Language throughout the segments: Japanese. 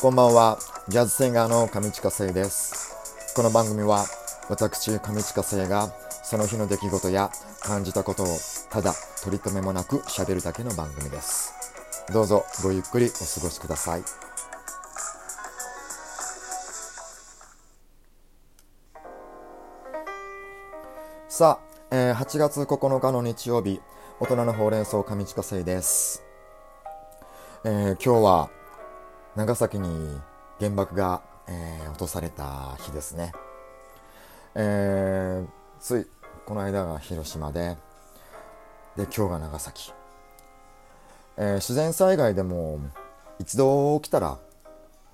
こんばんは、ジャズシンガーの上地下生です。この番組は、私、上地下生が、その日の出来事や感じたことを、ただ取り留めもなく喋るだけの番組です。どうぞごゆっくりお過ごしください。さあ、えー、8月9日の日曜日、大人のほうれん草上地下生です。えー、今日は長崎に原爆が、えー、落とされた日ですね、えー、ついこの間が広島でで今日が長崎、えー、自然災害でも一度起きたら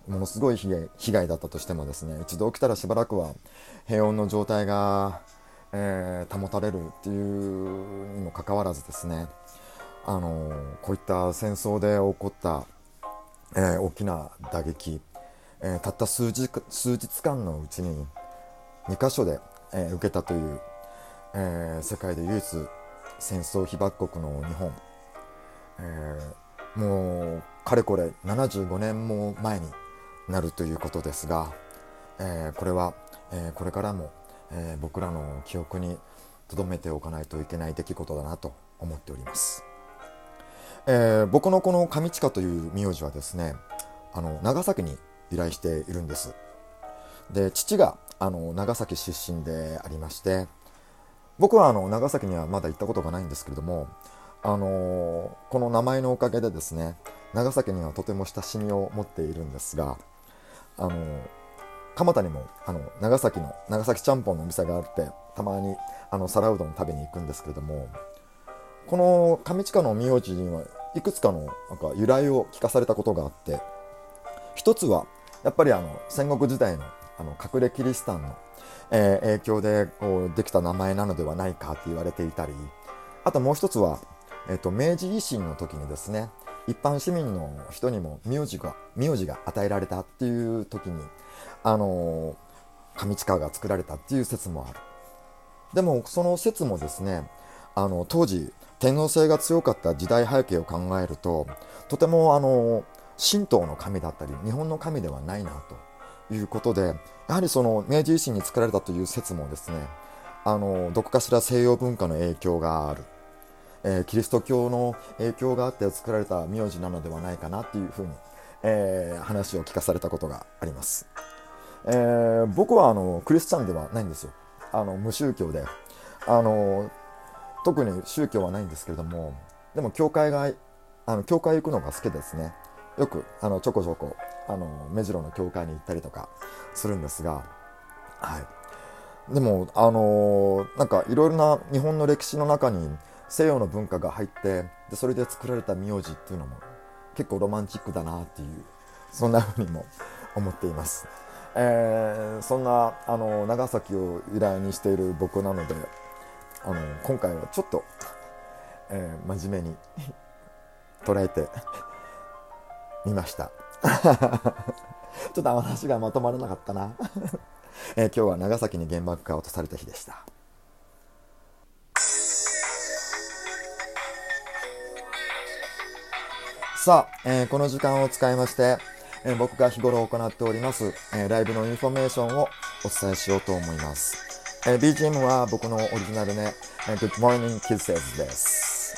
ものすごい被害だったとしてもですね一度起きたらしばらくは平穏の状態が、えー、保たれるっていうにもかかわらずですねあのこういった戦争で起こったえー、大きな打撃、えー、たった数日数日間のうちに2箇所で、えー、受けたという、え世界で唯一戦争被爆国の日本、えもうかれこれ75年も前になるということですが、えこれは、えこれからも、え僕らの記憶に留めておかないといけない出来事だなと思っております。えー、僕のこの上近という名字はですねあの長崎に由来しているんです。で父があの長崎出身でありまして僕はあの長崎にはまだ行ったことがないんですけれどもあのこの名前のおかげでですね長崎にはとても親しみを持っているんですがあの蒲田にもあの長崎の長崎ちゃんぽんのお店があってたまにあの皿うどん食べに行くんですけれどもこの上地下の名字にはいくつかのなんか由来を聞かされたことがあって一つはやっぱりあの戦国時代のあの隠れキリシタンの、えー、影響でこうできた名前なのではないかって言われていたりあともう一つは、えーと、明治維新の時にですね一般市民の人にも名字が名字が与えられたっていう時にあの上地下が作られたっていう説もある。でもその説もですねあの当時天皇制が強かった時代背景を考えるととてもあの神道の神だったり日本の神ではないなということでやはりその明治維新に作られたという説もですねあのどこかしら西洋文化の影響がある、えー、キリスト教の影響があって作られた名字なのではないかなっていうふうに、えー、話を聞かされたことがあります、えー、僕はあのクリスチャンではないんですよ。あの無宗教で。あの特に宗教はないんですけれどもでも教会があの教会行くのが好きですね。よくあのちょこちょこあの目白の教会に行ったりとかするんですがはい。でもあのなんかいろいろな日本の歴史の中に西洋の文化が入ってでそれで作られた名字っていうのも結構ロマンチックだなっていうそんな風にも思っています、えー、そんなあの長崎を由来にしている僕なのであの今回はちょっと、えー、真面目に捉えてみました。ちょっと話がまとまらなかったな。えー、今日は長崎に原爆が落とされた日でした。さあ、えー、この時間を使いまして、えー、僕が日頃行っております、えライブのインフォメーションをお伝えしようと思います。えー、BGM は僕のオリジナルね、えー、Good Morning Kisses です。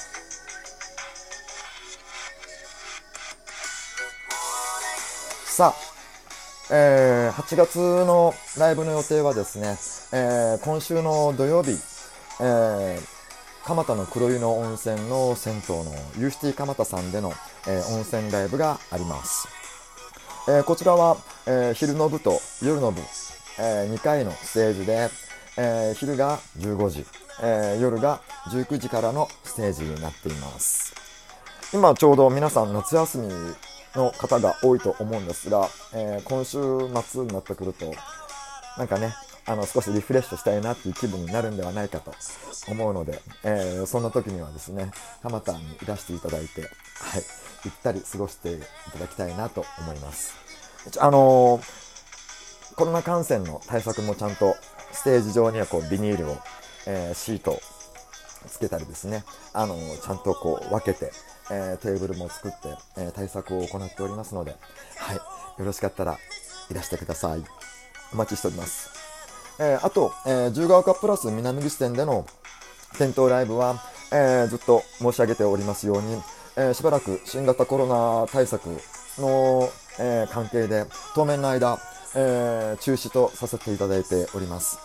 さあ、えー、8月のライブの予定はですね、えー、今週の土曜日、えー、蒲田の黒湯の温泉の銭湯のユーシティ蒲田さんでの、えー、温泉ライブがあります。えー、こちらは、えー、昼の部と夜の部、えー、2回のステージで、えー、昼が15時、えー、夜が19時からのステージになっています。今ちょうど皆さん夏休みの方が多いと思うんですが、えー、今週末になってくるとなんかねあの少しリフレッシュしたいなっていう気分になるんではないかと思うので、えー、そんな時にはですね蒲田にいらしていただいて、はい、ゆったり過ごしていただきたいなと思います。あのー、コロナ感染の対策もちゃんとステージ上にはこうビニールを、えー、シートつけたりですね、あのちゃんとこう分けて、えー、テーブルも作って、えー、対策を行っておりますので、はい、よろしかったらいらしてください。お待ちしております。えー、あと、えー、十川カプラス南口店での店頭ライブは、えー、ずっと申し上げておりますように、えー、しばらく新型コロナ対策の、えー、関係で当面の間、え中止とさせていただいております。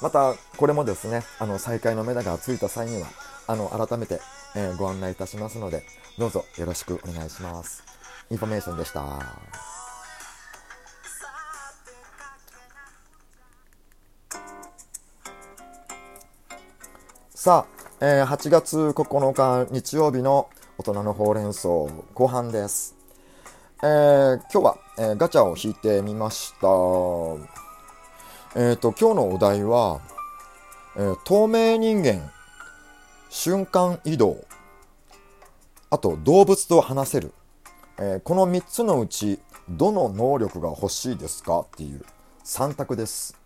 また、これもですね、あの、再開の目処がついた際には、あの、改めて、えご案内いたしますので、どうぞよろしくお願いします。インフォメーションでした。さあ、えー、8月9日日曜日の大人のほうれん草後半です。えー、今日は、えー、ガチャを引いてみました。えっ、と、今日のお題は、え透明人間、瞬間移動、あと動物と話せる、えこの3つのうちどの能力が欲しいですかっていう3択です。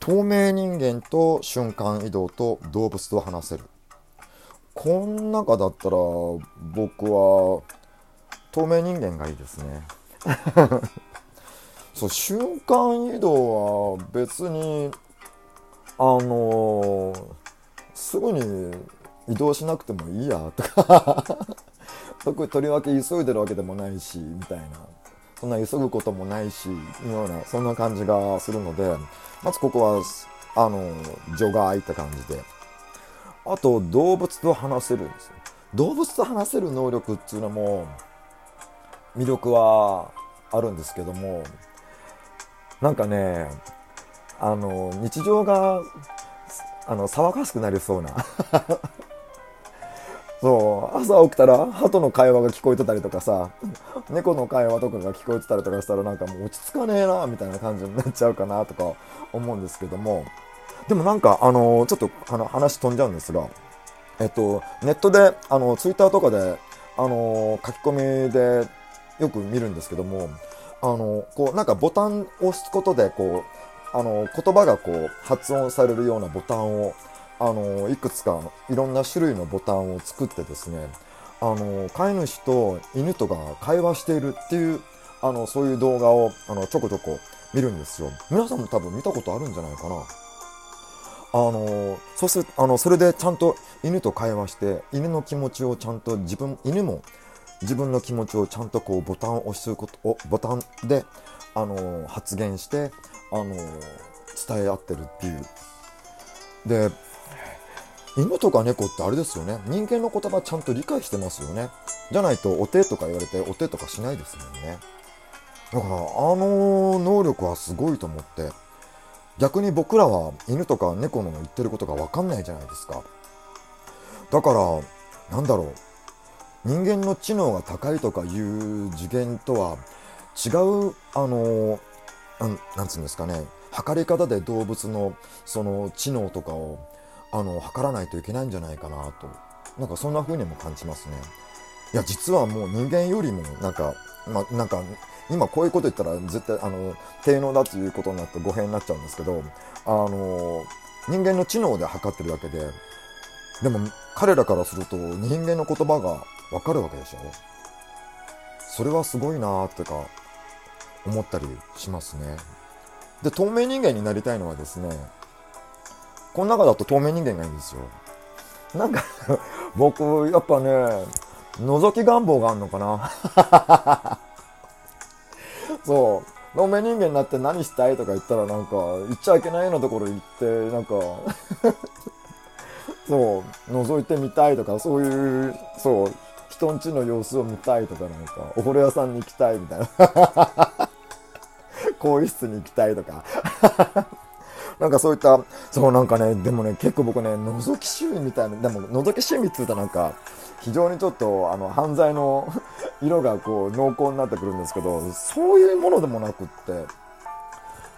透明人間と瞬間移動と動物と話せるこの中だったら僕は透明人間がいいですね。そう瞬間移動は別にあのー、すぐに移動しなくてもいいやとか。特にとりわけ急いでるわけでもないしみたいな。そんな急ぐこともないし、ような、そんな感じがするので、まずここは、あの、除外って感じで。あと、動物と話せるんです動物と話せる能力っていうのも、魅力はあるんですけども、なんかね、あの、日常が、あの、騒がしくなりそうな。そう朝起きたら鳩の会話が聞こえてたりとかさ猫の会話とかが聞こえてたりとかしたらなんかもう落ち着かねえなみたいな感じになっちゃうかなとか思うんですけども。でもなんかあのちょっとあの話飛んじゃうんですがえっとネットであのツイッターとかであの書き込みでよく見るんですけどもあのこうなんかボタンを押すことでこうあの言葉がこう発音されるようなボタンをあのいくつかいろんな種類のボタンを作ってですねあの飼い主と犬とが会話しているっていうあのそういう動画をあのちょこちょこ見るんですよ。皆さんも多分見たことあるんじゃないかな。あのそうするあのそれでちゃんと犬と会話して犬の気持ちをちゃんと自分犬も自分の気持ちをちゃんとこうボタンを押すことをボタンであの発言してあの伝え合ってるっていう。で犬とか猫ってあれですよね。人間の言葉ちゃんと理解してますよね。じゃないとお手とか言われてお手とかしないですもんね。だからあの能力はすごいと思って逆に僕らは犬とか猫の言ってることが分かんないじゃないですか。だからなんだろう。人間の知能が高いとかいう次元とは違うあのなんつうんですかね。測り方で動物のその知能とかをあの測らないといけないんじゃないかなと。なんかそんな風にも感じますね。いや実はもう人間よりもなんかまなんか今こういうこと言ったら絶対あの低能だということになって語弊になっちゃうんですけどあの人間の知能で測ってるわけででも彼らからすると人間の言葉がわかるわけでしょそれはすごいなーってか思ったりしますねで透明人間になりたいのはですねこの中だと透明人間がいいんですよ。なんか 僕、やっぱね、覗き願望があるのかな そう。透明人間になって何したいとか言ったらなんか、行っちゃいけないようなところ行って、なんか そう、覗いてみたいとか、そういう、そう、人ん家の様子を見たいとか、なんか、お風呂屋さんに行きたいみたいな 更衣室に行きたいとか なんかそういった、そうなんかね、でもね、結構僕ね、覗き趣味みたいな、でも覗き趣味って言うとなんか、非常にちょっと、あの、犯罪の 色がこう、濃厚になってくるんですけど、そういうものでもなくって、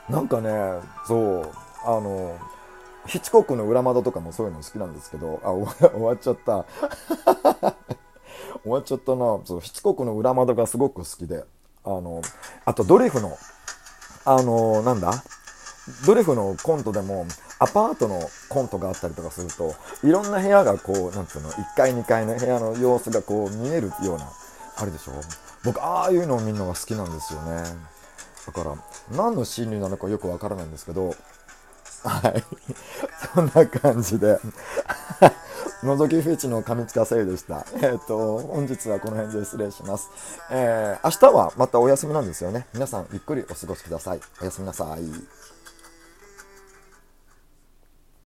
なんかね、そう、あの、ヒッチコックの裏窓とかもそういうの好きなんですけど、あ、終わっちゃった。終わっちゃったな。そう、ヒッチコックの裏窓がすごく好きで、あの、あとドリフの、あの、なんだ？ドリフのコントでもアパートのコントがあったりとかするといろんな部屋がこうなんつうの？1階2階の部屋の様子がこう見えるようなあるでしょ？僕ああいうのを見るのが好きなんですよね。だから何の心理なのかよくわからないんですけどはい。そんな感じで。覗きフェチの上塚聖でした。えっ、ー、と、本日はこの辺で失礼します。えー、明日はまたお休みなんですよね。皆さんゆっくりお過ごしください。おやすみなさい。